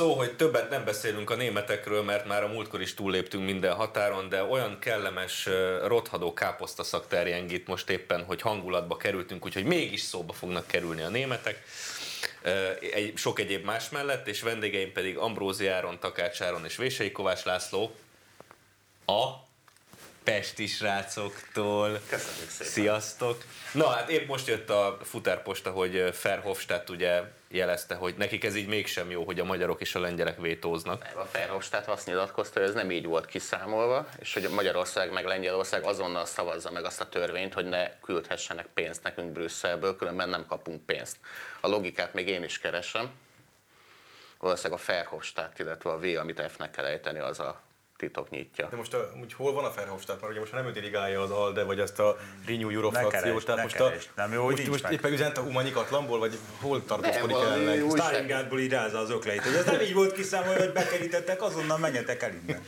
szó, hogy többet nem beszélünk a németekről, mert már a múltkor is túlléptünk minden határon, de olyan kellemes rothadó káposztaszak terjeng itt most éppen, hogy hangulatba kerültünk, úgyhogy mégis szóba fognak kerülni a németek. Egy, sok egyéb más mellett, és vendégeim pedig Ambrózi Áron, Takács Áron és Vései Kovács László. A Pesti srácoktól. Köszönjük szépen. Sziasztok! Na hát épp most jött a futárposta, hogy Ferhofstadt ugye jelezte, hogy nekik ez így mégsem jó, hogy a magyarok és a lengyelek vétóznak. A Ferhofstadt azt nyilatkozta, hogy ez nem így volt kiszámolva, és hogy Magyarország meg Lengyelország azonnal szavazza meg azt a törvényt, hogy ne küldhessenek pénzt nekünk Brüsszelből, különben nem kapunk pénzt. A logikát még én is keresem. Valószínűleg a Ferhofstadt, illetve a V, amit F-nek kell ejteni, az a titok nyitja. De most a, úgy hol van a Verhofstadt? Mert ugye most nem ő dirigálja az ALDE, vagy ezt a Renew Euro frakciót, tehát most, a, nem jó, most, most éppen üzent a humanikatlanból, vagy hol tartózkodik jelenleg? Stalingrádból irázza az ökleit, hogy ez nem így volt kiszámolva, hogy bekerítettek, azonnal menjetek el innen.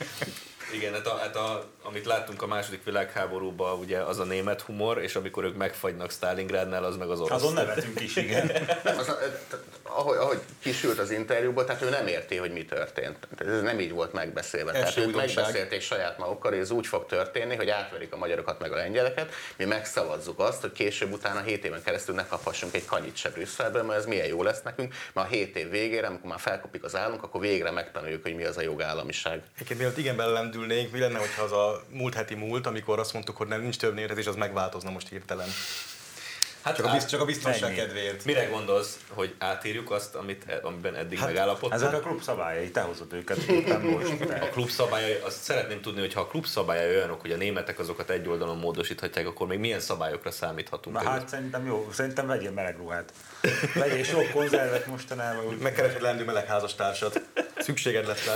Igen, hát, a, hát a, amit láttunk a második világháborúban, ugye az a német humor, és amikor ők megfagynak Stalingrádnál, az meg az orosz. Azon nevetünk is, igen. az, ahogy, ahogy kisült az interjúból, tehát ő nem érti, hogy mi történt. Ez nem így volt megbeszélve. Tehát ők megbeszélték saját magukkal, hogy ez úgy fog történni, hogy átverik a magyarokat meg a lengyeleket, mi megszavazzuk azt, hogy később utána 7 éven keresztül ne kaphassunk egy kanyit se Brüsszelből, mert ez milyen jó lesz nekünk, mert a 7 év végére, amikor már felkopik az állunk, akkor végre megtanuljuk, hogy mi az a jogállamiság. Egyébként mielőtt igen belelendülnénk, mi lenne, hogyha az a múlt heti múlt, amikor azt mondtuk, hogy nem nincs több és az megváltozna most hirtelen. Hát csak, a, biz, csak a biztonság ennyi. kedvéért. Mire gondolsz, hogy átírjuk azt, amit, e- amiben eddig hát, megállapodtunk? Ezek a klub szabályai, te hozod őket éppen most. A klub szabályai, azt szeretném tudni, hogy ha a klub szabályai olyanok, hogy a németek azokat egy oldalon módosíthatják, akkor még milyen szabályokra számíthatunk? Na, hát szerintem jó, szerintem vegyél meleg ruhát. Vegyél sok konzervet mostanában. Megkeresed lendő meleg házastársat. Szükséged lesz rá.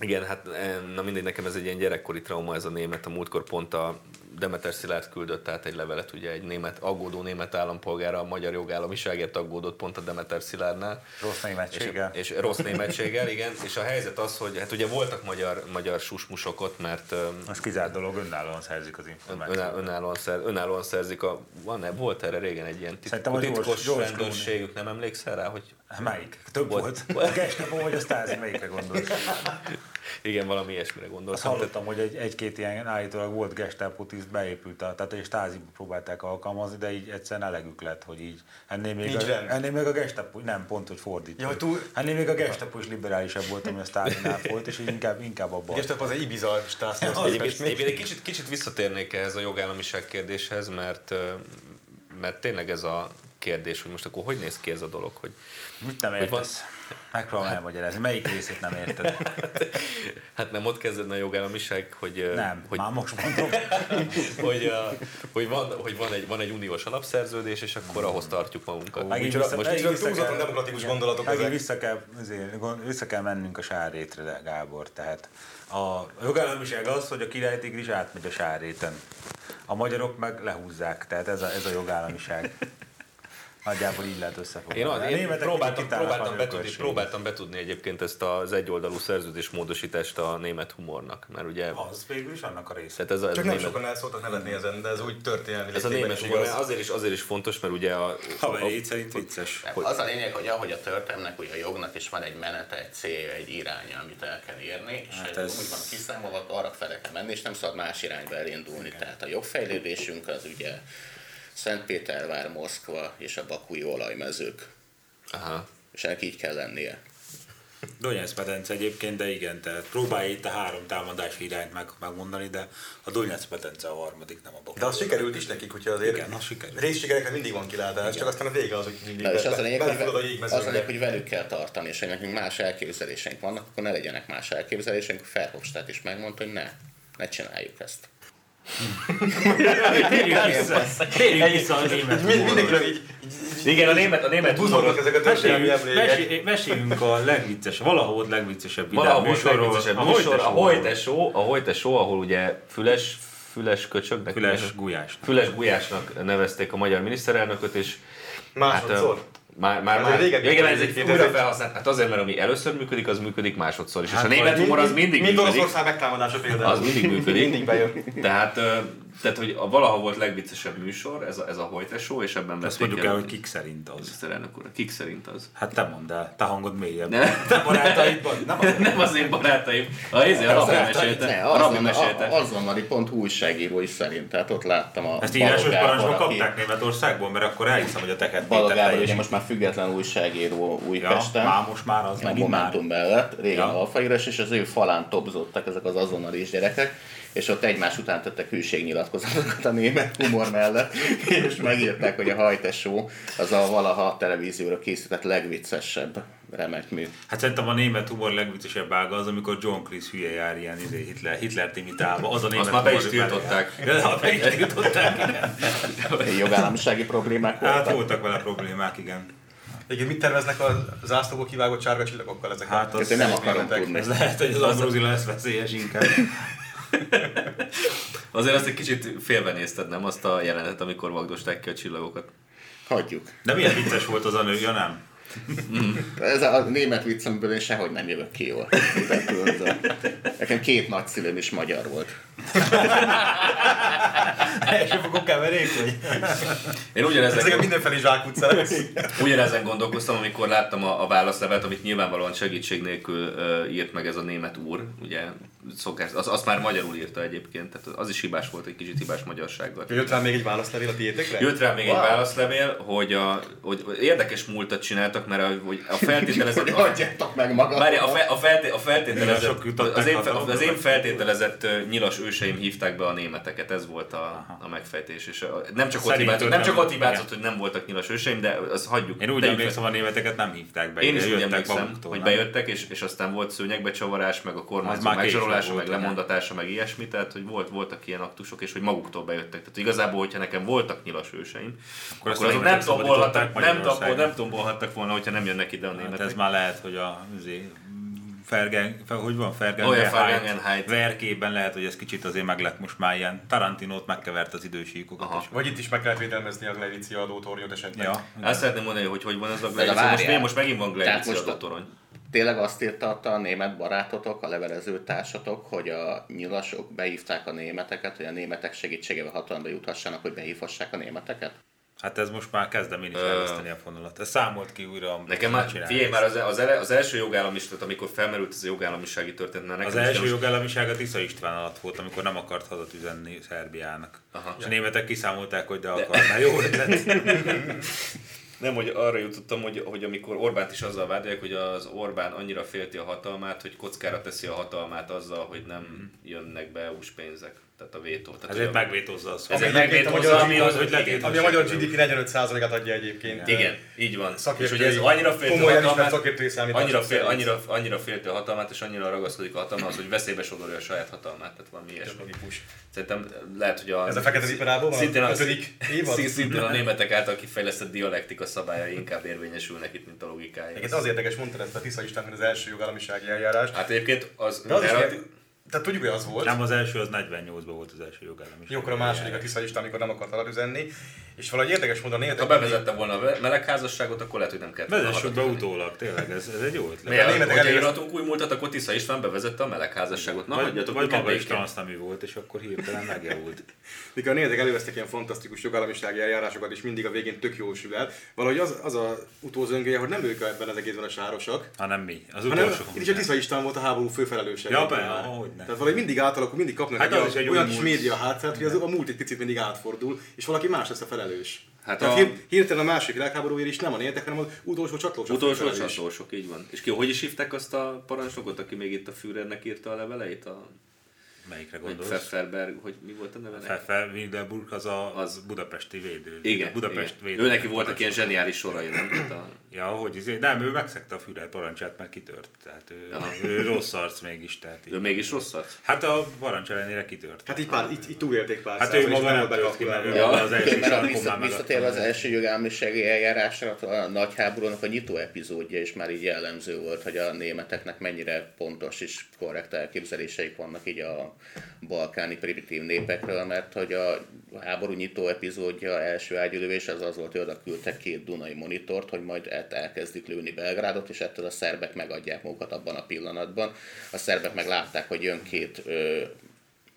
Igen, hát eh, na mindegy, nekem ez egy ilyen gyerekkori trauma ez a német. A múltkor pont a Demeter Szilárd küldött át egy levelet, ugye egy német, aggódó német állampolgára a magyar jogállamiságért aggódott pont a Demeter Szilárdnál. Rossz németséggel. És, és rossz németséggel, igen. És a helyzet az, hogy hát ugye voltak magyar, magyar susmusok ott, mert... Az kizárt dolog, önállóan szerzik az információt. Önállóan, önállóan, szer, önállóan szerzik a... Van -e, volt erre régen egy ilyen titkos, titkos gyors, rendőrségük, nem emlékszel rá, hogy... Melyik? Több volt. volt. A Gestapo vagy a Stázi, melyikre gondolsz? Igen, valami ilyesmire gondoltam. Azt hallottam, hogy egy, egy-két ilyen állítólag volt gestapo tiszt beépült, a, tehát egy stázi próbálták alkalmazni, de így egyszerűen elegük lett, hogy így ennél még, a, ennél még a gestapo, nem pont, hogy fordítva. Ja, túl... Ennél még a gestapo is liberálisabb volt, ami a Stálinál volt, és így inkább, inkább abban. A gestapo az egy Ibiza stász. Egyébként egy kicsit, kicsit visszatérnék ehhez a jogállamiság kérdéshez, mert, mert tényleg ez a kérdés, hogy most akkor hogy néz ki ez a dolog, hogy, Mit nem értesz? Hogy van, Megpróbálom hát, elmagyarázni. Melyik részét nem érted? hát nem ott kezdődne a jogállamiság, hogy... Nem, hogy, már most mondom. hogy, hogy, van, hogy van, egy, van egy uniós alapszerződés, és akkor ahhoz tartjuk magunkat. Megint vissza, most megint vissza kell, demokratikus igen, gondolatok megint vissza kell, vissza kell mennünk a sárrétre, Gábor. Tehát a jogállamiság az, hogy a király tigris átmegy a sárréten. A magyarok meg lehúzzák, tehát ez a, ez a jogállamiság. Nagyjából így lehet összefoglalni. Én, én próbáltam, próbáltam, betudni, próbáltam betudni egyébként ezt az egyoldalú szerződés módosítást a német humornak, mert ugye... Az végül is annak a része. Tehát ez a, ez Csak nem német... sokan el szoktak nevetni ezen, de ez úgy történelmi Ez a német humor, igaz. azért is, azért is fontos, mert ugye a... Ha a, a szerint vicces. Hogy, az a lényeg, hogy ahogy a történelmnek, ugye a jognak is van egy menete, egy célja, egy iránya, amit el kell érni, és hát ez... úgy van kiszámolva, arra fele kell menni, és nem szabad más irányba elindulni. Tehát a jogfejlődésünk az ugye Szentpétervár, Moszkva és a bakúi olajmezők. Aha. És ennek így kell lennie. Donetsz medence egyébként, de igen, tehát próbálj itt a három támadási irányt meg, megmondani, de a Donetsz medence a harmadik, nem a Bakúi. De az sikerült is nekik, hogyha azért igen, az sikerült. részsikereknek mindig van kilátás, igen. csak aztán a vége az, hogy mindig Na, és az a lényeg, hogy, az a lényeg, hogy velük kell tartani, és ha nekünk más elképzeléseink vannak, akkor ne legyenek más elképzeléseink. Ferhofstadt is megmondta, hogy ne, ne csináljuk ezt. Térjünk vissza a német Mindenkinek így, igen, a német, a német humorok ezek a történelmi emlékek. Meséljünk a legvicces, valahol legviccesebb videó műsorról. A műsor, a Hojte Show, a Hojte Show, ahol ugye Füles, Füles köcsögnek. Füles Gulyásnak. Füles Gulyásnak nevezték a magyar miniszterelnököt, és Másodszor? Hát, már, már, már régen, régen ez egy újra felhasznált. Hát azért, mert ami először működik, az működik másodszor is. Hát, és a német humor az mindig mind működik. Mind Oroszország megtámadása például. Az mindig működik. mindig bejön. Tehát Tehát, hogy a valaha volt legviccesebb műsor, ez a, ez a Hojte Show, és ebben Ezt mondjuk el, hogy kik szerint az. Miniszterelnök úr, kik szerint az? Hát te mondd el, te hangod mélyebb. Ne. Te barátaidban? Nem az, nem az én barátaim. A, izé, a, Rabi mesélte. Ne, a Rabi mesélte. pont újságírói szerint, tehát ott láttam a Ezt írásos parancsba kapták Németországból, mert akkor elhiszem, hogy a teket Péter ugye most már független újságíró Újpesten. Ja, már most már az a Momentum mellett, régen ja. és az ő falán tobzottak ezek az azonnali gyerekek és ott egymás után tettek hűségnyilatkozatokat a német humor mellett, és megírták, hogy a hajtesó az a valaha televízióra készített legviccesebb remek mű. Hát szerintem a német humor legviccesebb ága az, amikor John Chris hülye jár ilyen izé, Hitler, Hitler imitálva. Az a német Azt már be is tiltották. be is tiltották, igen. Jogállamisági problémák voltak? Hát voltak vele problémák, igen. Igen, mit terveznek a zászlóból kivágott sárga csillagokkal ezek hát. Hát nem akarom tudni. Ez lehet, hogy az Ambrózi lesz veszélyes inkább. Azért azt egy kicsit félbenézted, nem azt a jelenet, amikor vagdosták ki a csillagokat? Hagyjuk. De milyen vicces volt az a nő, ja nem? Mm. Ez a német viccemből én sehogy nem jövök ki jól. Nekem két nagyszülőm is magyar volt. Első fokon keverék, hogy? Én ugyanezen, Ezek mindenfelé zsákutca lesz. ugyanezen gondolkoztam, amikor láttam a, a válaszlevet, amit nyilvánvalóan segítség nélkül uh, írt meg ez a német úr, ugye szokás, az, azt már magyarul írta egyébként, tehát az is hibás volt, egy kicsit hibás magyarsággal. Jött rá még egy válaszlevél a tiétekre? Jött rá még wow. egy válaszlevél, hogy, a, hogy érdekes múltat csináltak, mert a, hogy a feltételezett... Hagyjátok meg magatok! Várj, a, fe, a, felté, a feltételezett... Az én, az én feltételezett nyilas őseim hívták be a németeket, ez volt a, a megfejtés. És a, nem csak ott hibázott, nem csak ott hibázott, hogy nem voltak nyilas őseim, de az hagyjuk. Én úgy emlékszem, a németeket nem hívták be. Én is úgy emlékszem, hogy bejöttek, és, és aztán volt szőnyegbecsavarás, meg a kormányzó megzsarolása, meg lemondatása, meg ilyesmi, tehát hogy volt, voltak ilyen aktusok, és hogy maguktól bejöttek. Tehát igazából, hogyha nekem voltak nyilas őseim, akkor, akkor azok nem tombolhattak, nem, tombol, nem tombolhattak volna, hogyha nem jönnek ide a hát németek. Ez már lehet, hogy a Fergen, hogy van, Fergenheit verkében lehet, hogy ez kicsit azért meg lett most már ilyen Tarantinót megkevert az idősíkokat. Is. Vagy itt is meg kellett védelmezni a Glerici adótornyot esetleg. Ja, Azt szeretném mondani, hogy hogy van ez a Glerici. Most, most megint van Glerici adótorony tényleg azt írta a német barátotok, a levelező társatok, hogy a nyilasok behívták a németeket, hogy a németek segítségével hatalomba juthassanak, hogy behívhassák a németeket? Hát ez most már kezdem én is elveszteni a fonalat. Ez számolt ki újra. Nekem már, figyelj már, az, az, az első jogállamiság, amikor felmerült ez a jogállamisági történet. Nekem az első most... jogállamiság a Tisza István alatt volt, amikor nem akart hazat üzenni Szerbiának. Aha. És a németek kiszámolták, hogy de, akarná. Jó Nem, hogy arra jutottam, hogy, hogy amikor Orbánt is azzal vádolják, hogy az Orbán annyira félti a hatalmát, hogy kockára teszi a hatalmát azzal, hogy nem mhm. jönnek be EU-s pénzek tehát a vétó. Tehát Ezért megvétózza az. Ezért megvétózza, ami az, hogy lehet, Ami a magyar GDP 45%-át adja egyébként. Igen, így van. És hogy ez annyira félti a hatalmát, annyira, fél, annyira, annyira félti a hatalmát, és annyira ragaszkodik a hatalmához, hogy veszélybe sodorja a saját hatalmát, tehát valami ilyesmi. Szerintem lehet, hogy a... Ez a fekete viperából van? Szintén a, szintén a németek által kifejlesztett dialektika szabályai inkább érvényesülnek itt, mint a logikája. Egyébként az érdekes, mondtad ezt a Tisza István, az első jogállamisági eljárás. Hát egyébként az, az tehát tudjuk, hogy az volt. Nem, az első az 48-ban volt az első jogállamiság. Jó, akkor a második a Tisza István, amikor nem akart alatt üzenni. És valahogy érdekes módon éltek. Ha bevezette volna a melegházasságot, akkor lehet, hogy nem kellett Vezessük be utólag, tényleg, ez, ez egy jó ötlet. Miért? Németek ha írhatunk új múltat, akkor Tisza István bevezette a melegházasságot. Na, vagy, hagyjatok vagy maga is transznemű volt, és akkor hirtelen megjavult. Mikor a németek elővesztek ilyen fantasztikus jogállamisági eljárásokat, és mindig a végén tök jól sül el. Valahogy az, az a utózöngéje, hogy nem ők ebben az egészben a sárosak, hanem mi. Az utolsó. Hanem, is a Tisza István volt a háború főfelelőse. Ja, be, ahogy Tehát valahogy mindig átalakul, mindig kapnak hát egy, egy olyan kis média hátszert, hogy az a múlt egy picit mindig átfordul, és valaki más lesz a felelős. Hát Tehát a... hirtelen a másik világháborúért is nem a németek, hanem az utolsó csatlósok. Utolsó csatlósok, így van. És ki, hogy is hívták azt a parancsnokot, aki még itt a Führernek írta a leveleit? A... Melyikre gondolsz? Pfefferberg, hogy mi volt a neve? Pfeffer Wilderburg az a az budapesti védő. Igen, Budapest igen. Védő. Ő neki voltak ilyen zseniális sorai, nem? A... Ja, hogy izé, nem, ő megszegte a Führer parancsát, mert kitört. Tehát ő, ő rossz arc mégis. Tehát ő mégis rossz arc? Hát a parancs ellenére kitört. Hát itt, pár, itt, itt túlélték pár Hát ő maga nem tört ki, mert ja, az első vissza, Visszatérve az első jogállamisági eljárásra, a nagy háborúnak a nyitó epizódja is már így jellemző volt, hogy a németeknek mennyire pontos és korrekt elképzeléseik vannak így a balkáni primitív népekről, mert hogy a háború nyitó epizódja első ágyülövés az az volt, hogy oda küldtek két Dunai monitort, hogy majd elkezdik lőni Belgrádot, és ettől a szerbek megadják magukat abban a pillanatban. A szerbek meg látták, hogy jön két ö,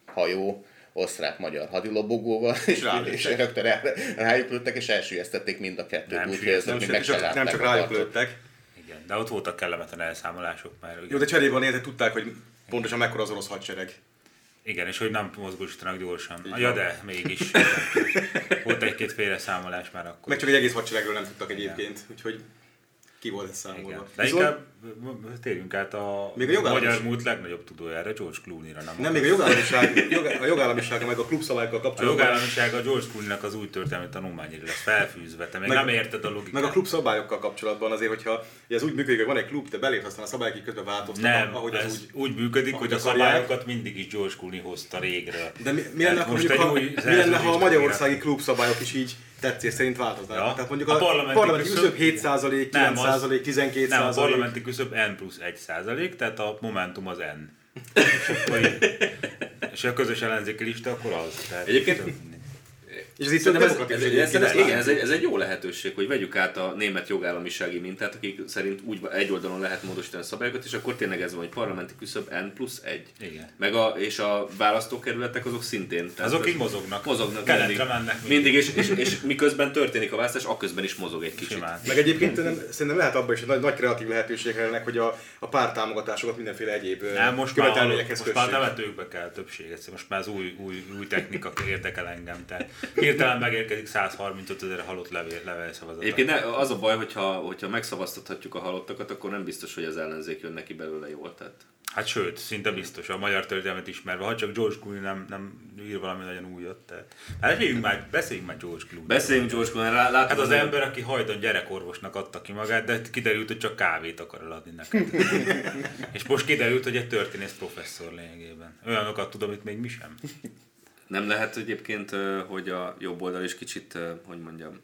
hajó, osztrák-magyar hadilobogóval, és, és rögtön rájuk lőttek, és elsüllyesztették mind a kettőt. Nem, úgy, nem, nem, nem, csak, nem csak rájuk lőttek. Igen, de ott voltak kellemetlen elszámolások már. Jó, de cserében érte tudták, hogy pontosan mekkora az orosz hadsereg. Igen, és hogy nem mozgósítanak gyorsan. Igen. Ja, de mégis. Volt egy-két félre számolás már akkor. Meg csak egy egész hadseregről nem tudtak egyébként, úgyhogy ki volt ez számolva. De Viszont... inkább térjünk át a, még a jogállamis... magyar múlt legnagyobb tudójára, George Clooney-ra. Nem, nem még a jogállamiság, a jogállamisága meg a klubszabályokkal kapcsolatban. A jogállamiság a George Clooney-nak az új történelmi tanulmányira lesz felfűzve, te még meg, nem érted a logikát. Meg a klubszabályokkal kapcsolatban azért, hogyha ez úgy működik, hogy van egy klub, te belép, aztán a szabályok közben változnak, nem, ahogy ez úgy, úgy működik, hogy a szabályokat mindig is George Clooney hozta régre. De mi, mi lenne, ha, mi lenne, ha a magyarországi klubszabályok is így tetszés szerint változnak. Ja. Tehát mondjuk a, a parlamenti, parlamenti küszöb 7 9 nem, az, 12 Nem, a parlamenti küszöb N plusz 1 százalék, tehát a Momentum az N. és, akkor, és a közös ellenzéki lista akkor az. Tehát Egyébként és ez itt ez, ez, ez, ez, ez, igen, ez egy, ez egy jó lehetőség, hogy vegyük át a német jogállamisági mintát, akik szerint úgy egy oldalon lehet módosítani a szabályokat, és akkor tényleg ez van, hogy parlamenti küszöb N plusz 1. Igen. Meg a, és a választókerületek azok szintén. Tehát azok így mozognak. Mozognak mindig. mennek. Mindig, mindig és, és, és, miközben történik a választás, akközben is mozog egy kicsit. Simán. Meg egyébként nem, szerintem lehet abban is, hogy nagy, nagy kreatív lehetőség lennek, hogy a, a pártámogatásokat mindenféle egyéb nem, most követelményekhez Most már nevetőkbe kell többséget, most már az új, új, új technika érdekel engem. Tehát hirtelen megérkezik 135 ezer halott levél, levél szavazat. Egyébként az a baj, hogyha, hogyha megszavaztathatjuk a halottakat, akkor nem biztos, hogy az ellenzék jön neki belőle jól. Tehát. Hát sőt, szinte biztos, a magyar történelmet ismerve, ha csak George Clooney nem, nem ír valami nagyon újat. Tehát. Hát beszéljünk már, beszéljünk már George Clooney. Beszéljünk George Clooney. Hát az, az ember, aki hajdan gyerekorvosnak adta ki magát, de kiderült, hogy csak kávét akar eladni neked. És most kiderült, hogy egy történész professzor lényegében. Olyanokat tudom, amit még mi sem. Nem lehet egyébként, hogy a jobb oldal is kicsit, hogy mondjam,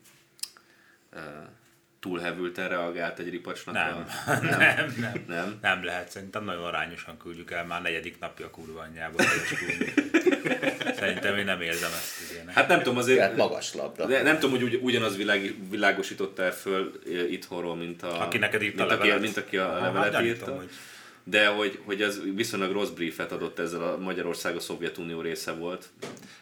túlhevülten reagált egy ripacsnak? Nem. A... Nem. nem, nem, nem, nem. lehet. Szerintem nagyon arányosan küldjük el már negyedik napja a kurva anyjába. Szerintem én nem érzem ezt. Ilyen. Hát nem tudom, azért... Hát magas labda. De nem tudom, hogy ugy, ugyanaz világ, világosította el föl itthonról, mint a... Aki neked írta mint, a levelet. Aki, mint aki a levelet hát, írta. Tudom, hogy de hogy, hogy ez viszonylag rossz briefet adott ezzel a Magyarország a Szovjetunió része volt.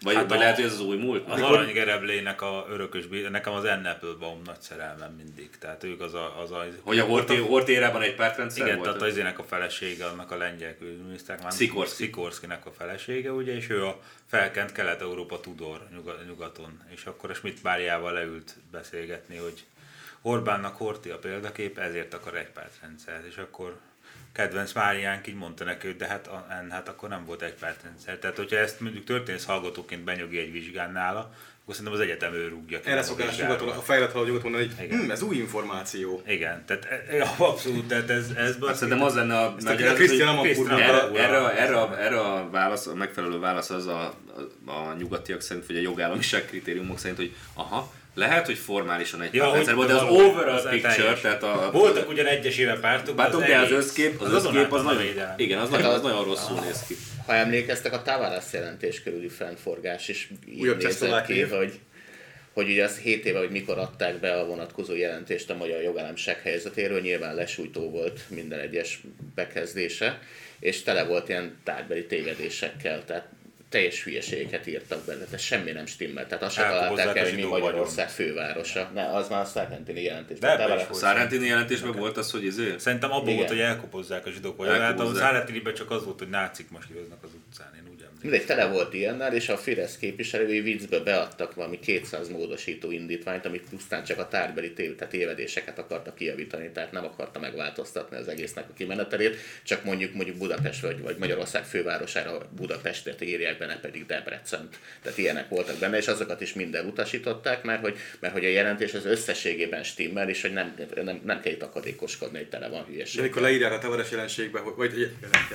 Vagy, hát vagy a, lehet, hogy ez az új múlt? Az Mikor... aranygereblének a örökös, nekem az Ennepelbaum nagy szerelmem mindig. Tehát ők az a... Az a hogy a Horti, Hortérában egy pártrendszer Igen, volt? tehát az ének a felesége, annak a lengyel külügyminiszter, Szikorszki. Szikorszkinek a felesége, ugye, és ő a felkent Kelet-Európa Tudor nyugaton. És akkor a Schmidt Báriával leült beszélgetni, hogy Orbánnak Horti a példakép, ezért akar egy pártrendszer, és akkor kedvenc Máriánk így mondta neki, hogy de hát, hát akkor nem volt egy pártrendszer. Tehát, hogyha ezt mondjuk történész hallgatóként benyögi egy vizsgán nála, akkor szerintem az egyetem ő rúgja ki. Erre szokás nyugaton, a fejlett halló nyugaton mondani, hogy hm, ez új információ. Igen, tehát e, e, abszolút, tehát ez... ez hát szerintem az lenne a... Meg, a erre, erre, erre, a válasz, a megfelelő válasz az a, a, a nyugatiak szerint, vagy a jogállamiság kritériumok szerint, hogy aha, lehet, hogy formálisan egy ja, rendszer volt, de az overall az picture, tehát a... Voltak ugyan egyesével pártok, Pártok, de az összkép, az, az összkép az, nagyon, igen, az, nagyon, az nagyon rosszul néz ki. Ha emlékeztek, a Tavares jelentés körüli fennforgás is így nézett ki, hogy hogy ugye az 7 éve, hogy mikor adták be a vonatkozó jelentést a magyar jogállamiság helyzetéről, nyilván lesújtó volt minden egyes bekezdése, és tele volt ilyen tárgybeli tévedésekkel, tehát teljes hülyeségeket írtak benne, tehát semmi nem stimmel. Tehát azt sem találták el, hogy mi Magyarország vagyon. fővárosa. Ne, az már a Szárhentini jelentés. De a Szárhentini jelentésben okay. volt az, hogy ezért? Szerintem abból volt, hogy elkopozzák a zsidók vagyon. Hát a Szárhentiniben csak az volt, hogy nácik masíroznak az utcán. Én Mindegy, tele volt ilyennel, és a Fidesz képviselői viccbe beadtak valami 200 módosító indítványt, amit pusztán csak a tárgbeli tév, tehát tévedéseket akarta kijavítani, tehát nem akarta megváltoztatni az egésznek a kimenetelét, csak mondjuk mondjuk Budapest vagy, vagy Magyarország fővárosára Budapestet írják be, ne pedig Debrecen. Tehát ilyenek voltak benne, és azokat is minden utasították, mert hogy, mert hogy a jelentés az összességében stimmel, és hogy nem, nem, nem kell itt akadékoskodni, hogy tele van hülyeség. De mikor leírják a tavares jelenségbe, vagy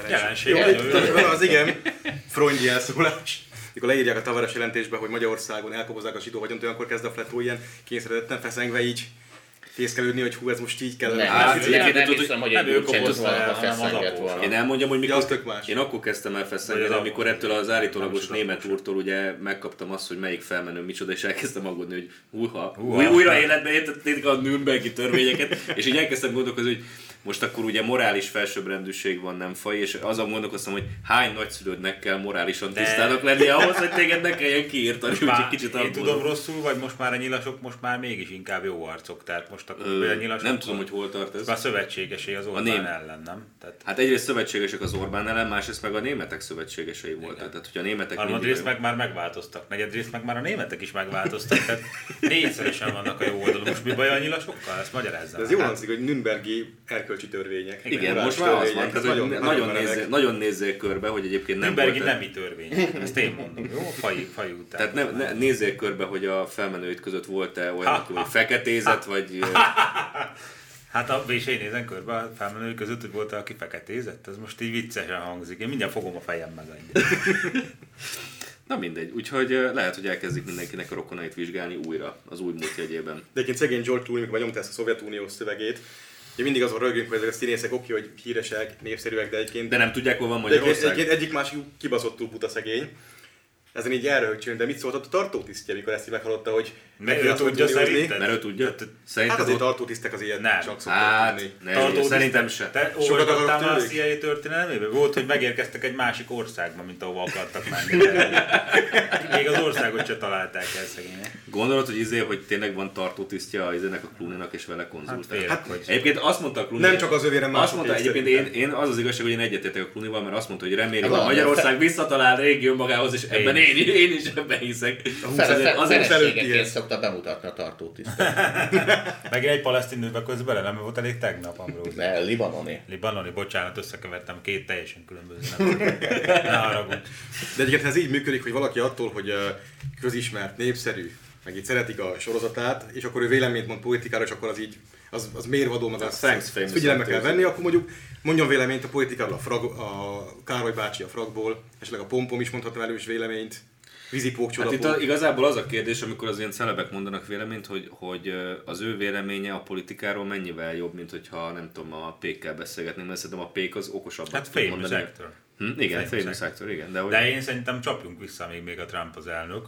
jelenség, jelenség. Jó, az igen, Freud jelszólás. Mikor leírják a tavares jelentésbe, hogy Magyarországon elkobozzák a zsidó vagyont, olyankor kezd a fletó ilyen kényszeredetten feszengve így fészkelődni, hogy hú, ez most így kell. Nem, hát, nem, nem, nem hiszem, hogy egy volna, Én elmondjam, hogy mikor, én akkor kezdtem el feszengeni, amikor ettől az állítólagos német úrtól ugye megkaptam azt, hogy melyik felmenő micsoda, és elkezdtem aggódni, hogy húha, újra életbe értették a Nürnbergi törvényeket, és így elkezdtem gondolkozni, hogy most akkor ugye morális felsőbbrendűség van, nem faj, és azon gondolkoztam, hogy hány nagyszülődnek kell morálisan tisztának lenni ahhoz, hogy téged ne kelljen kiírtani, úgyhogy kicsit Én tudom rosszul, vagy most már a nyilasok most már mégis inkább jó arcok, tehát most akkor Ö, a nyilasok... Nem tudom, hogy hol tart ez. A szövetségesé az Orbán a ném... ellen, nem? Tehát... Hát egyrészt szövetségesek az Orbán ellen, másrészt meg a németek szövetségesei voltak. Tehát, hogy a németek Harmadrészt meg már megváltoztak, negyedrészt meg már a németek is megváltoztak, tehát négyszeresen vannak a jó oldalon. Most mi baj a nyilasokkal? Ezt magyarázzam. Ez jó hangzik, hogy Nürnbergi erkölcsi törvények. Igen, Igen most már az van, tehát, nagyon, nagyon, nagyon, nézzél, nagyon nézzél körbe, hogy egyébként nem Nürnbergi volt... nemi törvény, ezt én mondom, jó? Faj, faj után. Tehát ne, ne, nézzél körbe, hogy a felmenőid között volt-e olyan, ha, hogy feketézet, vagy... Hát a, és én nézem körbe a felmenői között, hogy volt aki feketézett, ez most így viccesen hangzik. Én mindjárt fogom a fejem meg Na mindegy, úgyhogy lehet, hogy elkezdik mindenkinek a rokonait vizsgálni újra az új múlt jegyében. De egyébként szegény George Clooney, mikor nyomta ezt a Szovjetunió szövegét, Ugye mindig azon rögünk, hogy ezek a színészek oké, hogy híresek, népszerűek, de egyébként... De nem tudják, hol van Magyarország. Egyébként egyik másik kibaszottul buta szegény ezen így elröhögcsön, de mit szólt a tartótisztje, amikor ezt így meghallotta, hogy mert ő tudja szerinted? Mert ő tudja. Szerintem hát azért tartótisztek az ilyet nem. csak hát, ne, szerintem se. Te olvasgattál már a CIA történelmében? Volt, hogy megérkeztek egy másik országba, mint ahova akartak menni. Még az országot se találták el szegények. Gondolod, hogy izé, hogy tényleg van tartótisztje az ennek a Clooney-nak és vele konzultál? Hát, hát hogy... Egyébként azt mondta a Clooney, Nem csak az övére Azt mondta, egyébként én, én, az az igazság, hogy én egyetértek a Clooney-val, mert azt mondta, hogy reméli, hogy Magyarország visszatalál régió magához, és ebben én, én is ebben hiszek. Azért feleségeként szokta bemutatni a tartótisztet. Meg egy palesztin nőbe közben nem volt elég tegnap, Ambrose. Ne, libanoni. Libanoni, bocsánat, összekevertem két teljesen különböző. Nem, ne haragudj. De egyébként ez így működik, hogy valaki attól, hogy közismert, népszerű, meg így szeretik a sorozatát, és akkor ő véleményt mond politikára, és akkor az így az, az mérvadó, meg az, az figyelembe kell venni, akkor mondjuk mondjon véleményt a politikáról, a, frag, a Károly bácsi a fragból, esetleg a Pompom is mondhat velő is véleményt, vízipók, Hát itt a, igazából az a kérdés, amikor az ilyen celebek mondanak véleményt, hogy, hogy az ő véleménye a politikáról mennyivel jobb, mint hogyha nem tudom, a pékkel beszélgetni, mert szerintem a pék az okosabb. Hát famous actor. Hm? Igen, famous actor, igen. De, hogy... de én szerintem csapjunk vissza még, még a Trump az elnök.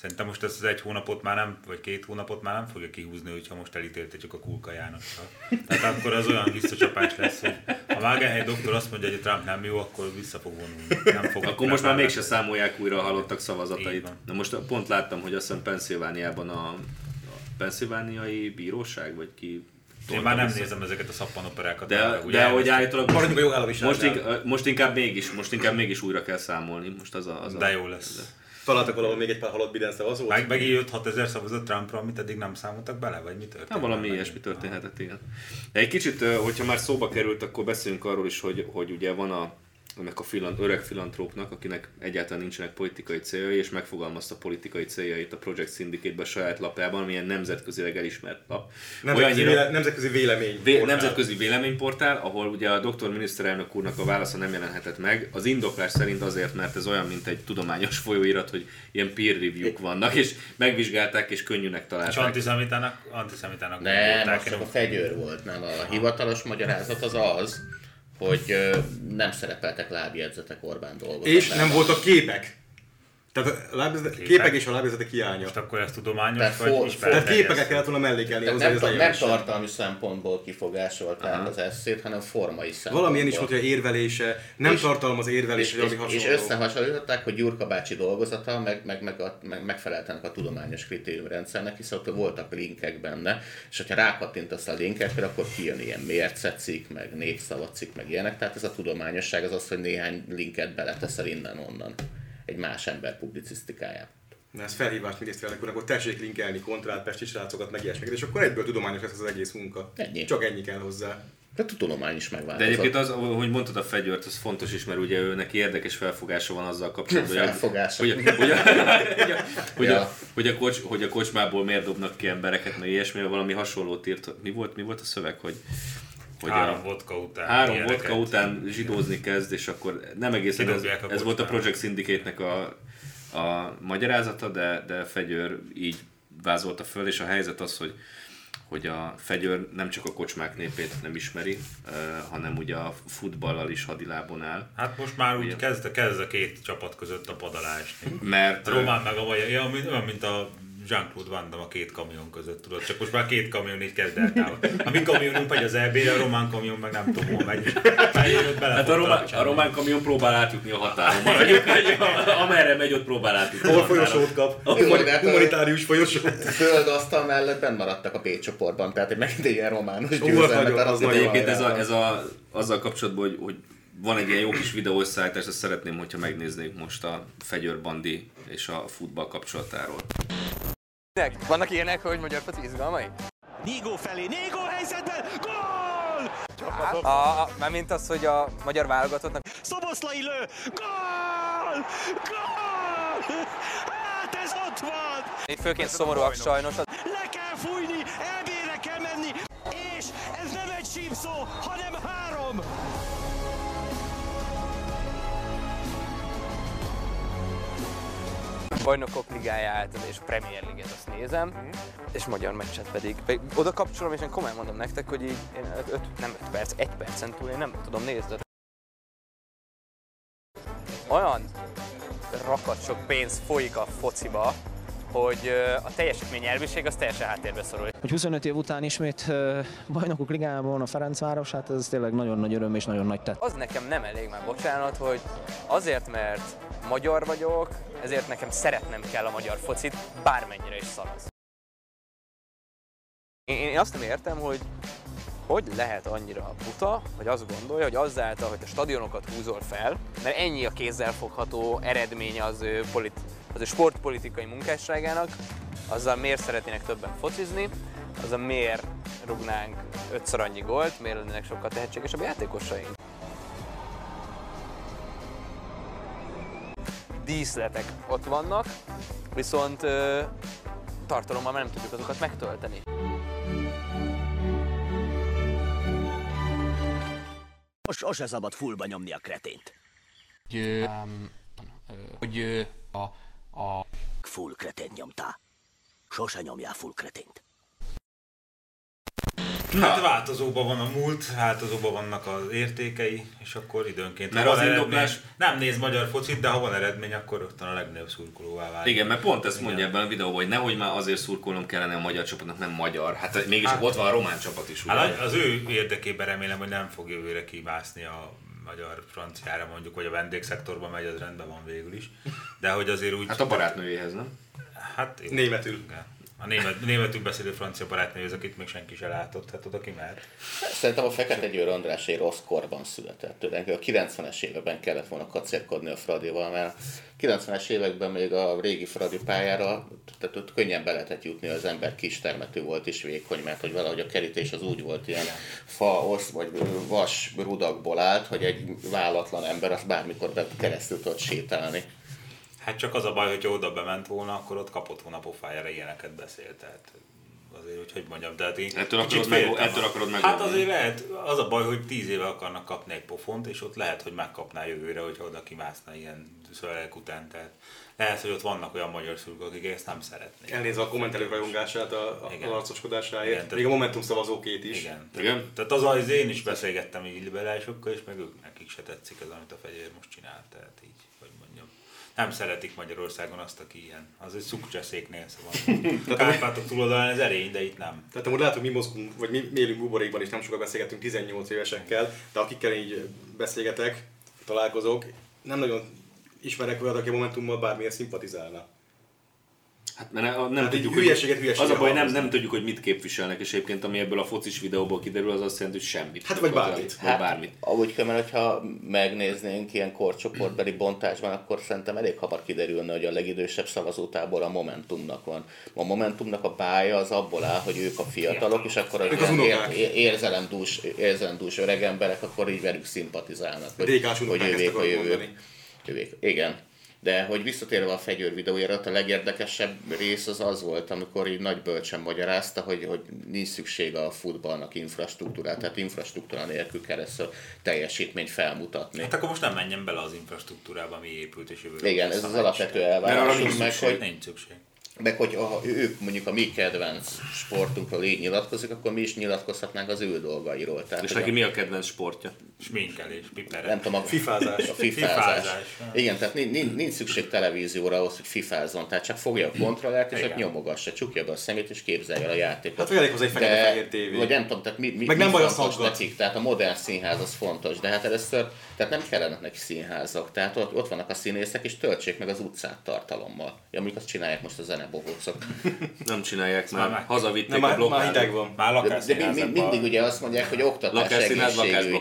Szerintem most ezt az egy hónapot már nem, vagy két hónapot már nem fogja kihúzni, hogyha most elítélte csak a Kulka Jánossal. Tehát akkor az olyan visszacsapás lesz, hogy ha Vágenhely doktor azt mondja, hogy a Trump nem jó, akkor vissza fog vonulni. Nem fog akkor most már mégse számolják újra a halottak szavazatait. Na most pont láttam, hogy azt hiszem Pennsylvániában a, a Pennsylvániai bíróság, vagy ki én már nem vissza. nézem ezeket a szappanoperákat. De, el, de hogy állítólag most, most, inkább, most, inkább mégis, most inkább mégis újra kell számolni. Most az a, az de jó lesz. Az találtak valahol még egy pár halott Biden szavazót. Meg, meg 5-6 ezer szavazott Trumpra, amit eddig nem számoltak bele, vagy mi történt? Nem, valami ilyesmi történhetett, igen. Egy kicsit, hogyha már szóba került, akkor beszéljünk arról is, hogy, hogy ugye van a ennek a filan, öreg filantrópnak, akinek egyáltalán nincsenek politikai céljai, és megfogalmazta politikai céljait a Project Syndicate-ben saját lapjában, amilyen nemzetközileg elismert lap. Nemzetközi, véle, nemzetközi vélemény. Vé, nemzetközi véleményportál, ahol ugye a doktor miniszterelnök úrnak a válasza nem jelenhetett meg. Az indoklás szerint azért, mert ez olyan, mint egy tudományos folyóirat, hogy ilyen peer review-k vannak, és megvizsgálták, és könnyűnek találták. És antiszemitának, antiszemitának nem, csak a fegyőr volt, nem. A hivatalos magyarázat az az, hogy nem szerepeltek lábjegyzetek Orbán dolgozatában. És nem voltak képek. Tehát a lábjegyzetek, képek? képek és a lábjegyzetek hiánya. Most akkor ez tudományos Tehát vagy for, for, Tehát képeket kellett volna mellékelni hozzá, nem, nem, nem tartalmi szempontból kifogásolták az eszét, hanem formai szempontból. Valamilyen is volt, hogy érvelése, nem és, tartalmaz érvelése, és, és, hasonló. És összehasonlították, hogy Gyurka bácsi dolgozata meg, meg, meg, a, meg megfeleltenek a tudományos kritériumrendszernek, hiszen ott voltak linkek benne, és hogyha rákattintasz a linkekre, akkor kijön ilyen mércecik, meg népszavacik, meg ilyenek. Tehát ez a tudományosság az az, hogy néhány linket beleteszel innen-onnan egy más ember publicisztikáját. Na ez felhívás miniszterelnök úrnak, akkor tessék linkelni kontrát, pesti srácokat, meg ilyesmiket, és akkor egyből tudományos lesz az egész munka. Ennyi. Csak ennyi kell hozzá. De a tudomány is megváltozott. De egyébként az, hogy mondtad a fegyvert, az fontos is, mert ugye ő neki érdekes felfogása van azzal kapcsolatban, hogy, a, hogy, a, hogy, a, hogy, a, hogy, a kocs, hogy a kocsmából miért dobnak ki embereket, meg ilyesmi, valami hasonlót írt. Mi volt, mi volt a szöveg, hogy hogy három a, vodka után. Három ilyeneket. vodka után zsidózni kezd, és akkor nem egészen ez, ez volt a Project Syndicate-nek a, a magyarázata, de, de Fegyőr így vázolta föl, és a helyzet az, hogy hogy a fegyőr nem csak a kocsmák népét nem ismeri, uh, hanem ugye a futballal is hadilábon áll. Hát most már úgy kezd, kezd a két csapat között a padalás. Mert... A román meg a magyar, ja, olyan, mint a Jean-Claude Van Damme a két kamion között, tudod, csak most már két kamion így kezd el A mi kamionunk megy az eb a román kamion meg nem tudom, hol megy. Hát a román, a román kamion próbál átjutni a határon. Maradjuk, amerre megy, ott próbál átjutni. Hol folyosót kap? A humanitárius folyosót. Föld asztal mellett benn maradtak a B csoportban, tehát egy megint egy ilyen romános győzelmet. Az egyébként ez a, ez a, azzal kapcsolatban, hogy, hogy van egy ilyen jó kis videószállítás, ezt szeretném, hogyha megnéznék most a Fegyőr Bandi és a futball kapcsolatáról. Vannak ilyenek, hogy magyar foci izgalmai? Négó felé, Négó helyzetben, gól! Hát, a, a, mint az, hogy a magyar válogatottnak... Szoboszlai lő, gól! Gól! Hát ez ott van! Itt főként szomorúak sajnos. Le kell fújni, elbére kell menni, és ez nem egy sípszó, bajnokok ligáját és a Premier League-et azt nézem, mm. és magyar meccset pedig. oda kapcsolom, és én komolyan mondom nektek, hogy így én öt, nem 5 perc, 1 percen túl én nem tudom nézni. Olyan rakat sok pénz folyik a fociba, hogy a teljesítmény elviség az teljesen háttérbe szorul. Hogy 25 év után ismét bajnokok ligában a Ferencváros, hát ez tényleg nagyon nagy öröm és nagyon nagy tett. Az nekem nem elég már, bocsánat, hogy azért, mert magyar vagyok, ezért nekem szeretnem kell a magyar focit, bármennyire is szaraz. Én, azt nem értem, hogy hogy lehet annyira buta, hogy azt gondolja, hogy azáltal, hogy a stadionokat húzol fel, mert ennyi a kézzel fogható eredmény az ő, politi- az ő sportpolitikai munkásságának, azzal miért szeretnének többen focizni, azzal miért rugnánk ötször annyi gólt, miért lennének sokkal tehetségesebb játékosaink. díszletek ott vannak, viszont ö, tartalommal nem tudjuk azokat megtölteni. Sose szabad fullba nyomni a kretént. Hogy, um, hogy a, a... Full kretén nyomtál. Sose nyomjál full kretént. Hát változóban van a múlt, változóban vannak az értékei, és akkor időnként mert az indoklás... nem néz magyar focit, de ha van eredmény, akkor rögtön a legnagyobb szurkolóvá válik. Igen, mert pont ezt mondja ebben a videóban, hogy nehogy már azért szurkolnom kellene a magyar csapatnak, nem magyar. Hát mégis hát, ott van a román csapat is. Ugye? Hát az ő érdekében remélem, hogy nem fog jövőre kibászni a magyar franciára mondjuk, hogy a vendégszektorban megy, az rendben van végül is. De hogy azért úgy... Hát a barátnőjéhez, nem? Hát németül. Igen. A német, németül beszélő francia barátnő, az, akit még senki sem látott, hát oda ki mehet. Szerintem a Fekete Győr András egy rossz korban született. Tőle. A 90-es években kellett volna kacérkodni a Fradival, mert a 90-es években még a régi Fradi pályára tehát ott könnyen be lehetett jutni, az ember kis termetű volt és vékony, mert hogy valahogy a kerítés az úgy volt ilyen fa, osz vagy vas rudakból állt, hogy egy vállatlan ember az bármikor be keresztül tudott sétálni. Hát csak az a baj, hogyha oda bement volna, akkor ott kapott volna pofájára ilyeneket beszélt. Tehát azért, hogy hogy mondjam, de hát én ettől akarod, meg, ettől akarod meg. Hát azért lehet, az a baj, hogy tíz éve akarnak kapni egy pofont, és ott lehet, hogy megkapná jövőre, hogyha oda kimászna ilyen szövegek után. Tehát lehet, hogy ott vannak olyan magyar szurkolók, akik ezt nem szeretnék. Elnézve a kommentelők rajongását, a, a arcoskodásáért, még a Momentum szavazókét is. Igen. Igen. Tehát az, az én is beszélgettem így liberálisokkal, és meg ők nekik se tetszik az, amit a fegyér most csinál. Tehát így nem szeretik Magyarországon azt, aki ilyen. Az egy szukcseszéknél, szóval. a Kárpátok túloldalán ez erény, de itt nem. Tehát amúgy hogy mi mozgunk, vagy mi, mi élünk buborékban, és nem sokat beszélgetünk 18 évesekkel, de akikkel így beszélgetek, találkozok, nem nagyon ismerek olyat, aki a Momentummal bármilyen szimpatizálna. Hát mert nem hát tudjuk, hülyeséget, hülyeséget az a baj, nem, nem tudjuk, hogy mit képviselnek, és egyébként ami ebből a focis videóból kiderül, az azt jelenti, hogy semmit. Hát vagy bármit. Hát, bármit. Ahogy kell, mert ha megnéznénk ilyen korcsoportbeli bontásban, akkor szerintem elég hamar kiderülne, hogy a legidősebb szavazótábor a Momentumnak van. A Momentumnak a pálya az abból áll, hogy ők a fiatalok, és akkor az, az ér, érzelemdús, érzelemdús öreg emberek, akkor így velük szimpatizálnak. Hogy, hogy ővék a jövő. Igen. De hogy visszatérve a fegyőr videójára, a legérdekesebb rész az az volt, amikor így nagy bölcsen magyarázta, hogy, hogy nincs szükség a futballnak infrastruktúrát, tehát infrastruktúra nélkül kell ezt a teljesítményt felmutatni. Hát akkor most nem menjen bele az infrastruktúrába, ami épült és jövőre. Igen, ez az alapvető elvárásunk meg, hogy nincs szükség. Meg hogy ha ők mondjuk a mi kedvenc sportunkról így nyilatkozik, akkor mi is nyilatkozhatnánk az ő dolgairól. Tehát, és neki a... mi a kedvenc sportja? Sminkelés, piperek. Nem tudom, a fifázás. A fifázás. fifázás. Igen, tehát nincs, nincs szükség televízióra ahhoz, hogy fifázzon. Tehát csak fogja a kontrollert, és ott nyomogassa, csukja be a szemét, és képzelje a játékot. Hát elég hozzá egy fekete tévé. Vagy nem tudom, tehát mi, mi, Meg mi nem baj a nekik, tehát a modern színház az fontos, de hát először, tehát nem kellene neki színházak, tehát ott, ott vannak a színészek, és töltsék meg az utcát tartalommal. Ja, mondjuk azt csinálják most a zenebohócok. nem csinálják már, már hazavitték nem, a blokkád. Már hideg van. Már de, de mi, mindig ugye azt mondják, hogy oktatás, egészségügy.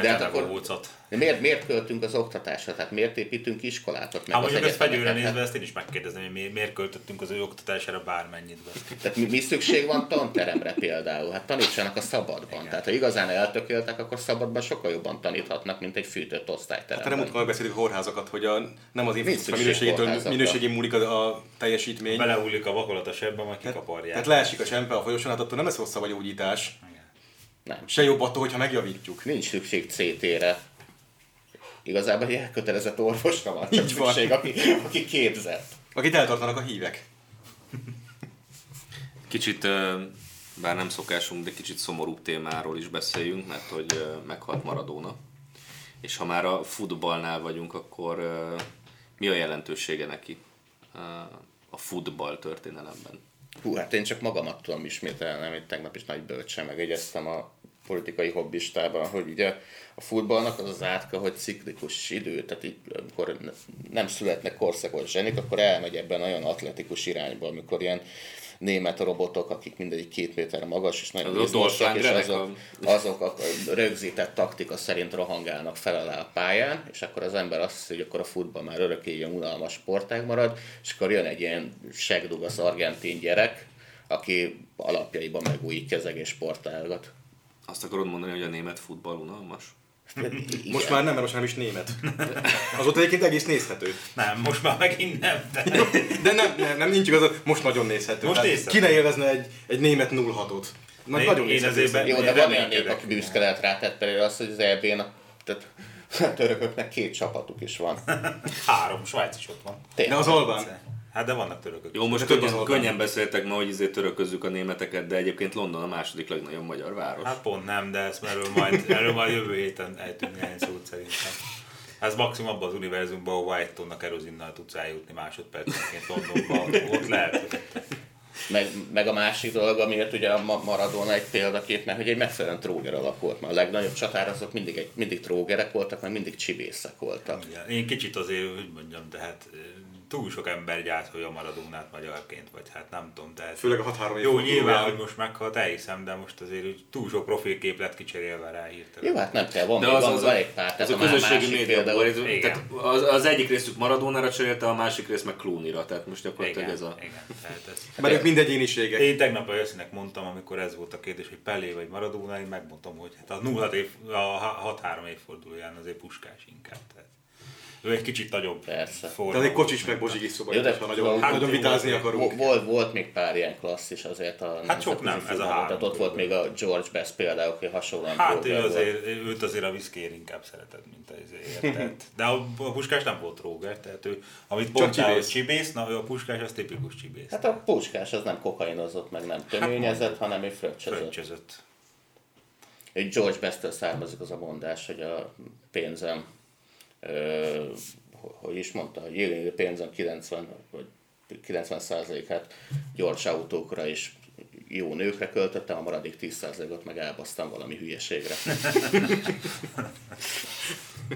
De hát akkor, de miért, miért költünk az oktatásra? Tehát miért építünk iskolákat? Meg hát mondjuk ezt fegyőre nézve, ezt én is megkérdezem, hogy miért, miért költöttünk az ő oktatására bármennyit. Tehát mi, mi szükség van tanteremre például? Hát tanítsanak a szabadban. Igen. Tehát ha igazán eltökéltek, akkor szabadban sokkal jobban taníthatnak, mint egy fűtött osztályteremben. Hát nem úgy beszélünk a kórházakat, hogy a, nem az infrastruktúra minőségétől minőségén múlik a, a teljesítmény. Belehullik a vakolat a sebbe, majd kikaparják. Tehát leesik a sempe a folyosón, hát attól nem lesz hosszabb a gyógyítás. Nem. Se jobb attól, hogyha megjavítjuk. Nincs szükség CT-re igazából egy elkötelezett orvosra van csak szükség, aki, aki képzett. Akit eltartanak a hívek. Kicsit, bár nem szokásunk, de kicsit szomorúbb témáról is beszéljünk, mert hogy meghalt Maradona. És ha már a futballnál vagyunk, akkor mi a jelentősége neki a futball történelemben? Hú, hát én csak magamat tudom ismételni, amit tegnap is nagy bölcsen megegyeztem a politikai hobbistában, hogy ugye a futballnak az az átka, hogy ciklikus idő, tehát így, amikor nem születnek korszakos zsenik, akkor elmegy ebben nagyon atletikus irányba, amikor ilyen német robotok, akik mindegyik két méter magas, és nagyon izmosak, és azok, azok a rögzített taktika szerint rohangálnak fel alá a pályán, és akkor az ember azt hiszi, hogy akkor a futball már örökké ilyen unalmas sportág marad, és akkor jön egy ilyen segdugasz argentin gyerek, aki alapjaiban megújítja az egész sportágat. Azt akarod mondani, hogy a német futball unalmas? Most már nem, mert most nem is német. Azóta egyébként egész nézhető. Nem, most már megint nem. De, de nem, nem, nem, nincs igaz, most nagyon nézhető. Most hát, ki ne élvezne egy, egy német 0-6-ot? Nagy, nagyon én nézhető. Jó, de van olyan nép, aki büszke lehet rá, tehát például az, hogy az EB-n tehát a törököknek két csapatuk is van. Három, Svájc is ott van. Tényleg. De az Albán. Hát de vannak törökök. Jó, most könnyen, könnyen beszéltek ma, hogy izé töröközzük a németeket, de egyébként London a második legnagyobb magyar város. Hát pont nem, de ezt erről majd, erről majd jövő héten ejtünk néhány szót szerintem. Ez maximum abban az univerzumban, ahol White tonnak erozinnal tudsz eljutni másodpercenként Londonba, ott lehet. Meg, meg, a másik dolog, amiért ugye a Maradona egy példakép, mert hogy egy megfelelően tróger alak volt, mert a legnagyobb csatározók mindig, egy, mindig trógerek voltak, meg mindig csibészek voltak. Igen. Én kicsit azért, hogy mondjam, tehát túl sok ember gyászolja a Maradónát magyarként, vagy hát nem tudom. Tehát Főleg a 6-3 Jó, nyilván, hogy most meghalt, elhiszem, de most azért úgy túl sok profilkép lett kicserélve rá hirtelen. Jó, hát nem kell, van, de az, van, az, van egy pár. Ez a közösségi média tehát az, az, egyik részük Maradónára cserélte, a másik rész meg Clooney-ra, tehát most gyakorlatilag igen, ez a... Igen, tehát ez... Mert ők mind egyéniségek. Én tegnap a Jösszinek mondtam, amikor ez volt a kérdés, hogy Pelé vagy Maradona, én megmondtam, hogy hát a 0 év, a 6-3 évfordulóján azért puskás inkább. Tehát ő egy kicsit nagyobb Persze. forma. Tehát egy kocsis meg Bozsigis szoba, Jó, de ha nagyon, hát, nagyon vitázni akarunk. Volt, volt még pár ilyen klasszis azért a Hát sok nem, ez a három. Tehát ott volt még a George Best például, aki hasonlóan Hát ő azért, őt azért a viszkér inkább szereted, mint az érted. De a, puskás nem volt róger, tehát ő, amit mondtál, hogy csibész, na a puskás az tipikus csibész. Hát a puskás az nem kokainozott, meg nem hát töményezett, hát, hanem ő fröccsözött. fröccsözött. Egy George Best-től származik az a mondás, hogy a pénzem hogy is mondta, hogy a pénzem 90 vagy 90%-át gyors autókra és jó nőkre költöttem, a maradék 10%-ot meg elbasztam valami hülyeségre.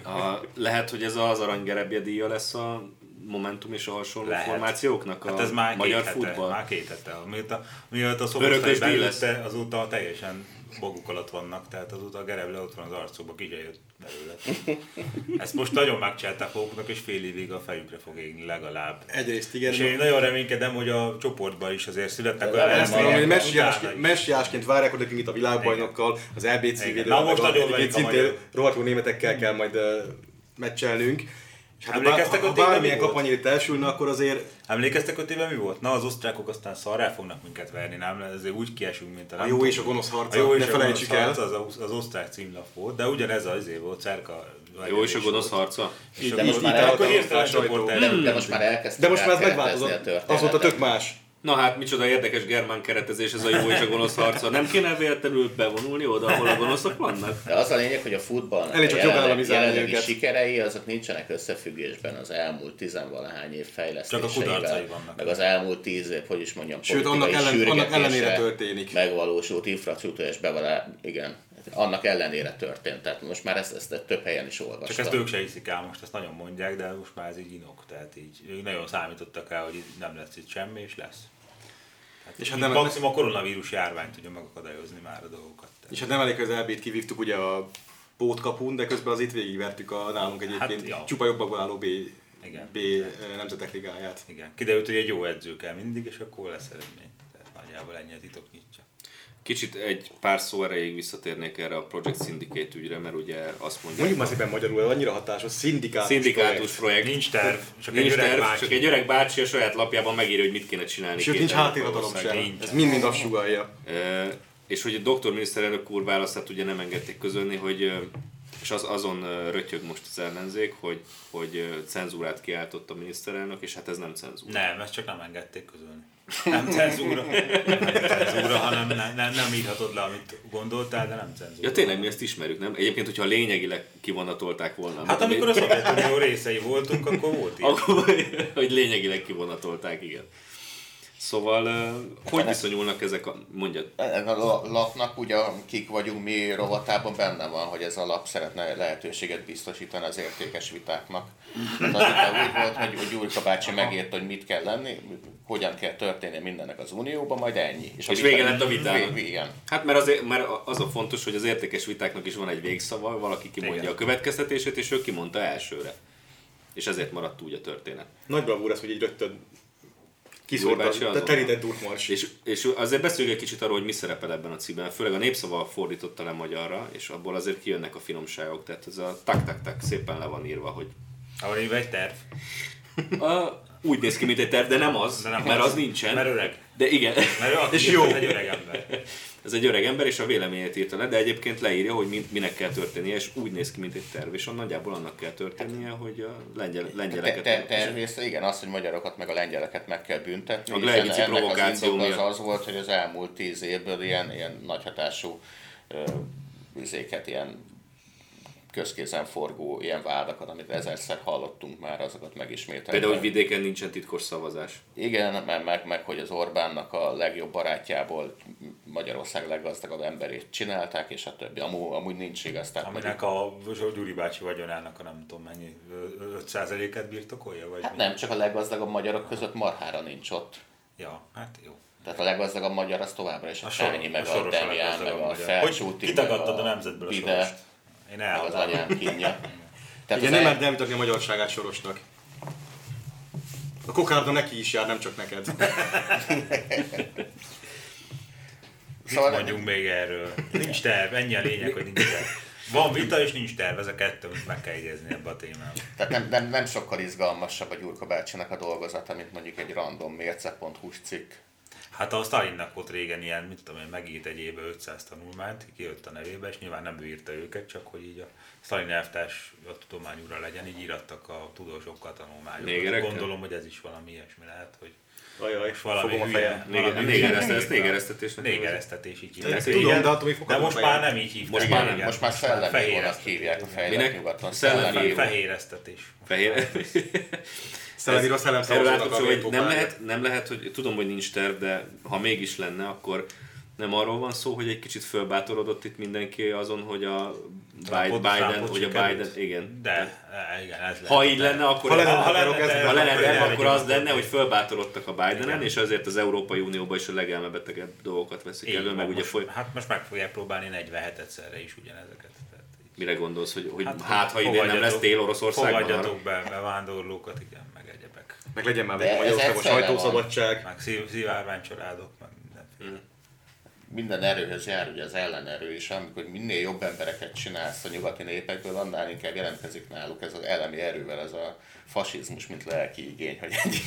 a, lehet, hogy ez az aranygerebje díja lesz a Momentum és a hasonló Lehet. formációknak hát ez a már magyar két hete, futball? Már két hete. Mióta, mióta a Szoboszlai belőtte, azóta teljesen maguk alatt vannak, tehát azóta a Gereble ott van az arcukba, ki jött belőle. Ezt most nagyon megcsinálták maguknak, és fél évig a fejükre fog égni legalább. Egyrészt igen. És én nagyon reménykedem, hogy a csoportban is azért születnek olyan emberek. Messiásként várják, hogy nekünk itt a világbajnokkal, az EBC védővel, most nagyon szintén rohadó németekkel kell majd meccselnünk Hát Emlékeztek ha, ha bármilyen kapanyét elsülne, akkor azért... Emlékeztek öt éve mi volt? Na, az osztrákok aztán szarrá fognak minket verni, nem? Ezért úgy kiesünk, mint a... A jó és a gonosz harca, a jó és ne felejtsük el. Az, az, az osztrák címlap volt, de ugyanez az izé volt, Cerka... A jó és a gonosz harca? Most már, de most már elkezdtek De most már ez megváltozott. Azóta tök más. Na hát, micsoda érdekes germán keretezés ez a jó és a gonosz harca. Nem kéne véletlenül bevonulni oda, ahol a gonoszok vannak? De az a lényeg, hogy a futballnak Elég a csak jelenlegi, jelenlegi sikerei, azok nincsenek összefüggésben az elmúlt tizenvalahány év fejlesztéseivel, vannak. meg az elmúlt tíz év, hogy is mondjam, Sőt, annak, ellen, annak ellenére történik. megvalósult infrastruktúrás bevalá, igen, annak ellenére történt. Tehát most már ezt, ezt több helyen is olvastam. Csak ezt ők se hiszik el, most ezt nagyon mondják, de most már ez így inok. Tehát így ők nagyon számítottak el, hogy nem lesz itt semmi, és lesz. Hát és hát hát nem- maximum a koronavírus járvány tudja megakadályozni már a dolgokat. És hát nem elég, az elbét kivívtuk ugye a pótkapun, de közben az itt végigvertük a nálunk egyébként Hát, ja. csupa jobbakból álló B, Igen. B eh, nemzetek ligáját. Igen, kiderült, hogy egy jó edző kell mindig, és akkor lesz eredmény. Tehát nagyjából ennyi a titok nyitja. Kicsit egy pár szó erejéig visszatérnék erre a Project Syndicate ügyre, mert ugye azt mondják, Mondjuk már szépen magyarul, annyira hatásos, szindikátus, szindikátus projekt. projekt. Nincs terv, csak Nincs egy öreg terv, bácsi. csak egy öreg bácsi a saját lapjában megírja, hogy mit kéne csinálni. Sőt, nincs 2000 hátirhatalom országban. sem. nincs. Ez mind-mind azt sugalja. E, és hogy a doktor miniszterelnök úr választát ugye nem engedték közölni, hogy és az, azon rötyög most az ellenzék, hogy, hogy cenzúrát kiáltott a miniszterelnök, és hát ez nem cenzúra. Nem, ezt csak nem engedték közölni. Nem cenzúra, nem cenzúra, hanem ne, ne, nem írhatod le, amit gondoltál, de nem cenzúra. Ja tényleg mi ezt ismerjük, nem? Egyébként, hogyha lényegileg kivonatolták volna. Hát amikor a Szovjetunió részei voltunk, akkor volt ilyen. Akkor, hogy lényegileg kivonatolták, igen. Szóval, hogy viszonyulnak ezek a... Mondjad. Ennek a la- lapnak ugye kik vagyunk mi rovatában benne van, hogy ez a lap szeretne lehetőséget biztosítani az értékes vitáknak. Tehát az úgy volt, hogy, Gyurka bácsi megírta, hogy mit kell lenni, hogyan kell történni mindennek az unióban, majd ennyi. És vita- vége lett a vitának. Igen. Hát mert, azért, mert az a fontos, hogy az értékes vitáknak is van egy végszava, valaki kimondja Igen. a következtetését, és ő kimondta elsőre. És ezért maradt úgy a történet. Nagy bravúr ez, hogy így rögtön De azonnal. terített durtmars. És, és azért beszéljünk egy kicsit arról, hogy mi szerepel ebben a cikkben. Főleg a népszava fordította le magyarra, és abból azért kijönnek a finomságok. Tehát ez a tak-tak-tak szépen le van írva, hogy Ahol írva egy terv. a, úgy néz ki, mint egy terv, de nem az, De nem mert az. az nincsen. Mert öreg. De igen, Mert aki És jó. egy öreg ember. Ez egy öreg ember, és a véleményét írta le, de egyébként leírja, hogy min- minek kell történnie, és úgy néz ki, mint egy terv, és nagyjából annak kell történnie, hogy a lengyel, lengyeleket... te, természetesen igen, az, hogy magyarokat meg a lengyeleket meg kell büntetni. A Gleivici az provokáció az miatt. az volt, hogy az elmúlt tíz évből ilyen, ilyen nagyhatású ö, üzéket, ilyen közkézen forgó ilyen vádakat, amit ezerszer hallottunk már, azokat megismételni. Például, hogy vidéken nincsen titkos szavazás. Igen, meg, meg, meg, hogy az Orbánnak a legjobb barátjából Magyarország leggazdagabb emberét csinálták, és a többi. Amúgy, amúgy nincs igaz. Tehát Aminek a Gyuri bácsi vagyonának a nem tudom mennyi, 5%-et birtokolja? Vagy Hát mi? nem, csak a leggazdagabb magyarok között marhára nincs ott. Ja, hát jó. Tehát a leggazdagabb magyar az továbbra is a, A, a Sányi, meg a, a Demián, meg a magyar. Felcsúti, Hogy kitagadtad a nemzetből a Bide, Sorost? Én meg az anyám kínja. Tehát Igen, az nem el- mert nem a magyarságát Sorosnak. A kokárda neki is jár, nem csak neked. Mit Szóval- mondjunk még erről? Nincs terv, ennyi a lényeg, hogy nincs terv. Van vita és nincs terv, ez a kettő, amit meg kell jegyezni ebbe a témában. Tehát nem, nem, nem sokkal izgalmasabb a Gyurka bácsinak a dolgozata, mint mondjuk egy random mérce.hu-s cikk. Hát a Stalinnak volt régen ilyen, mit tudom én, megírt egy évbe 500 tanulmányt, kijött a nevébe, és nyilván nem ő írta őket, csak hogy így a Stalin elvtárs a tudományúra legyen, így írattak a tudósokkal tanulmányokat. Gondolom, hogy ez is valami ilyesmi lehet, hogy Ajaj, és valami fogom a fejem. Néger- valami négereszte- hülye- ezt négeresztetésnek Négeresztetés így hívják. tudom, de attól még de most már nem így hívják. Most már nem, Most már szellemi esztetés. hívják a fejlett Minek? nyugaton. Szellemi Szellemi jó. Fehéreztetés. Fehér. Szellemíró Erről szellemszavazónak átkapcsolva, a hogy nem lehet, nem lehet, hogy tudom, hogy nincs terv, de ha mégis lenne, akkor nem arról van szó, hogy egy kicsit fölbátorodott itt mindenki azon, hogy a Biden, Biden hogy a? Biden, igen. De, e, igen, ez lehet. Ha így lenne, akkor Ha lenne, ha, akkor lenne, ha lenne, akkor az lenne, hogy fölbátorodtak a Bidenen, Igen. és azért az Európai Unióban is a legelmebetegebb dolgokat veszik Így elő, meg ugye foly... Hát most meg fogják próbálni 47 egyszerre is ugyanezeket. Tehát így. Mire gondolsz, hogy, hogy hát, Hát, ha idén nem lesz tél Oroszországban? Fogadjatok be bevándorlókat, igen, meg egyebek. Meg legyen már ez Magyarországon sajtószabadság. Meg szív, szivárványcsaládok, meg mindenféle. Minden erőhöz jár ugye az ellenerő is, amikor minél jobb embereket csinálsz a nyugati népekből, annál inkább jelentkezik náluk ez az elemi erővel, ez a fasizmus, mint lelki igény, hogy egy...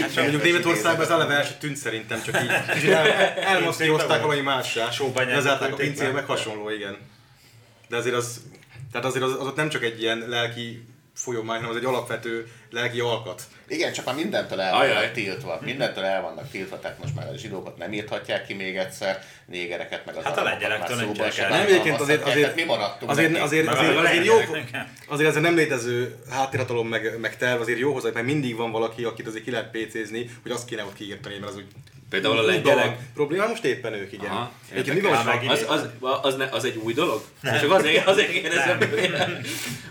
Hát mondjuk Németországban ez eleve el se tűnt szerintem, csak így el, elmaszkírozták valami mássá. Sóbányát Lezárták a be. meg hasonló, igen. De azért az, tehát azért az, az ott nem csak egy ilyen lelki folyomány, hanem az egy alapvető lelki alkat. Igen, csak már mindentől el vannak Ajaj. tiltva. Mindentől el vannak tiltva, tehát most már a zsidókat nem írhatják ki még egyszer, négereket, meg az Hát a lengyelektől nem. Nem, egyébként azért, azért, mi maradtunk azért, azért, azért, azért, jó, azért ez a nem létező háttérhatalom meg, meg terv azért jó hozzá, mert mindig van valaki, akit azért ki lehet PC-zni, hogy azt kéne ott kiírtani, mert az úgy Például a lengyelek... Probléma most éppen ők, igen. Aha, mi van az, az, az, ne, az, egy új dolog? Nem. Csak azért, azért kérdezem,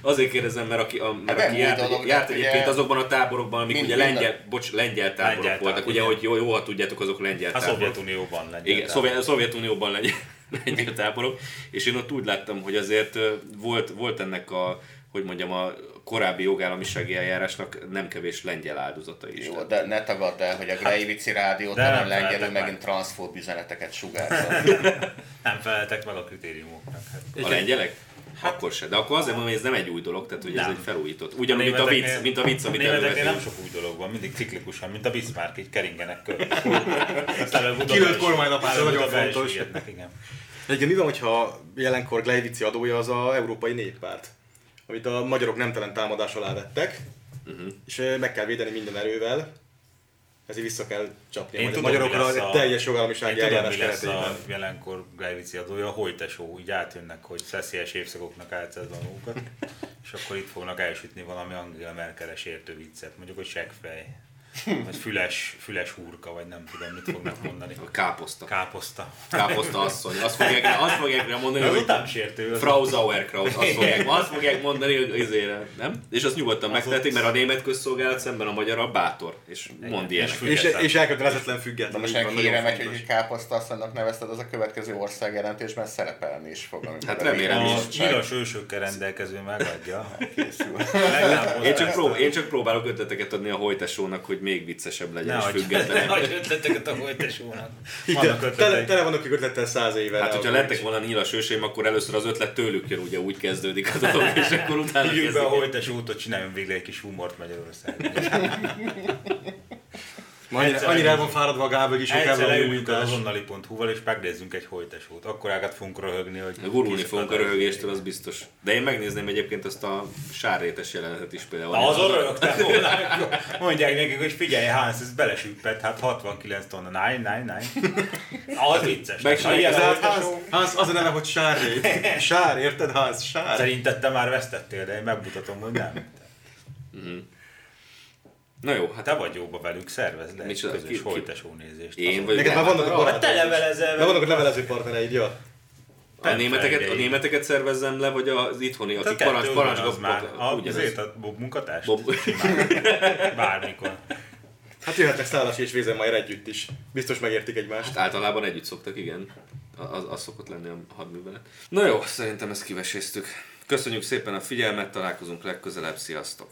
azért kérdezem, mert aki, a, mert hát aki járt, dolog, járt egyébként ugye, azokban a táborokban, amik mind, ugye lengyel, bocs, lengyel táborok lengyel voltak, ugye, hogy jó, jó, ha tudjátok, azok lengyel táborok. A Szovjetunióban lengyel Igen, Szovjet, Szovjetunióban lengyel, lengyel táborok, és én ott úgy láttam, hogy azért volt, volt ennek a, hogy mondjam, a korábbi jogállamisági eljárásnak nem kevés lengyel áldozata is. Jó, de ne tagadd el, hogy a Greivici hát, rádiót nem lengyelő megint transzfób üzeneteket sugárzott. nem feleltek meg a kritériumoknak. Hát. A lengyelek? Hát, akkor se. De akkor azért mondom, hogy ez nem egy új dolog, tehát hogy ez egy felújított. Ugyanúgy, mint a vicc, mint a vicc, amit elővezetünk. nem sok új dolog van, mindig ciklikusan, mint a Bismarck, így keringenek körül. Kilőtt kormánynapára nagyon fontos. Egyébként mi van, hogyha jelenkor Gleivici adója az a Európai Néppárt? Amit a magyarok nemtelen támadás alá vettek, uh-huh. és meg kell védeni minden erővel, ezért vissza kell csapni Én a tudom, magyarokra egy teljes jogállamisági eljárás keretében. a jelenkor Gajvici adója, hogy tesó, úgy átjönnek, hogy szeszélyes évszakoknak átszedve magukat, és akkor itt fognak elsütni valami Angela Merkeles értő viccet, mondjuk, hogy seggfej. Vagy füles, füles hurka, vagy nem tudom, mit fognak mondani. A káposzta. Káposzta. Káposzta asszony. Azt fogják, azt fogják rá mondani, hogy utáncsértő. Frau Sauerkraut. Azt fogják, azt fogják mondani, hogy izére, nem? És azt nyugodtan az megtehetik, mert a német közszolgálat szemben a magyar a bátor. És mond ilyen. És, és, és elkötelezetlen független. most meg híre megy, hogy káposzta asszonynak nevezted, az a következő országjelentésben szerepelni is fog. Hát remélem is. A nyilas ősökkel rendelkező megadja. Én csak, prób- én csak próbálok ötleteket adni a hojtesónak, hogy még viccesebb legyen, ne és független. Ne ötleteket a folytesónak. Tele, tele vannak ötletel száz éve. Hát, hogyha lettek volna nyílas őseim, akkor először az ötlet tőlük jön, ugye úgy kezdődik a dolog, és akkor utána Hívjuk be a folytesót, hogy csináljunk végre egy kis humort Magyarországon. Annyira, annyira el van fáradva a Gábor is, hogy kell leüljünk az azonnali.hu-val és megnézzünk egy hojtesót. Akkor ágat fogunk röhögni, hogy... Gurulni fogunk a röhögéstől, az biztos. De én megnézném egyébként azt a sárrétes jelenetet is például. Azon röhögtem volna. Mondják nekik, hogy figyelj Hans, ez belesüppett, hát 69 tonna. Nine, nine, nine. Az vicces. Hát Hans, az a neve, hogy sárrét. Sár, érted Hans? Sár. Szerinted te már vesztettél, de én megmutatom, hogy nem. Mm-hmm. Na jó, hát te vagy jóba velük, szervezd le egy közös folytesó nézést. Én vagy. Neked már vannak a barát. Te levelezel. De vannak a levelező partnereid, jó? A németeket, a németeket szervezzem le, vagy az itthoni, akik parancs, parancs már. Azért a Bob munkatárs? Bob. Bármikor. Hát jöhetnek Szálas és Vézenmajer együtt is. Biztos megértik egymást. Hát általában együtt szoktak, igen. Az, az szokott lenni a hadművelet. Na jó, szerintem ezt kiveséztük. Köszönjük szépen a figyelmet, találkozunk legközelebb, sziasztok!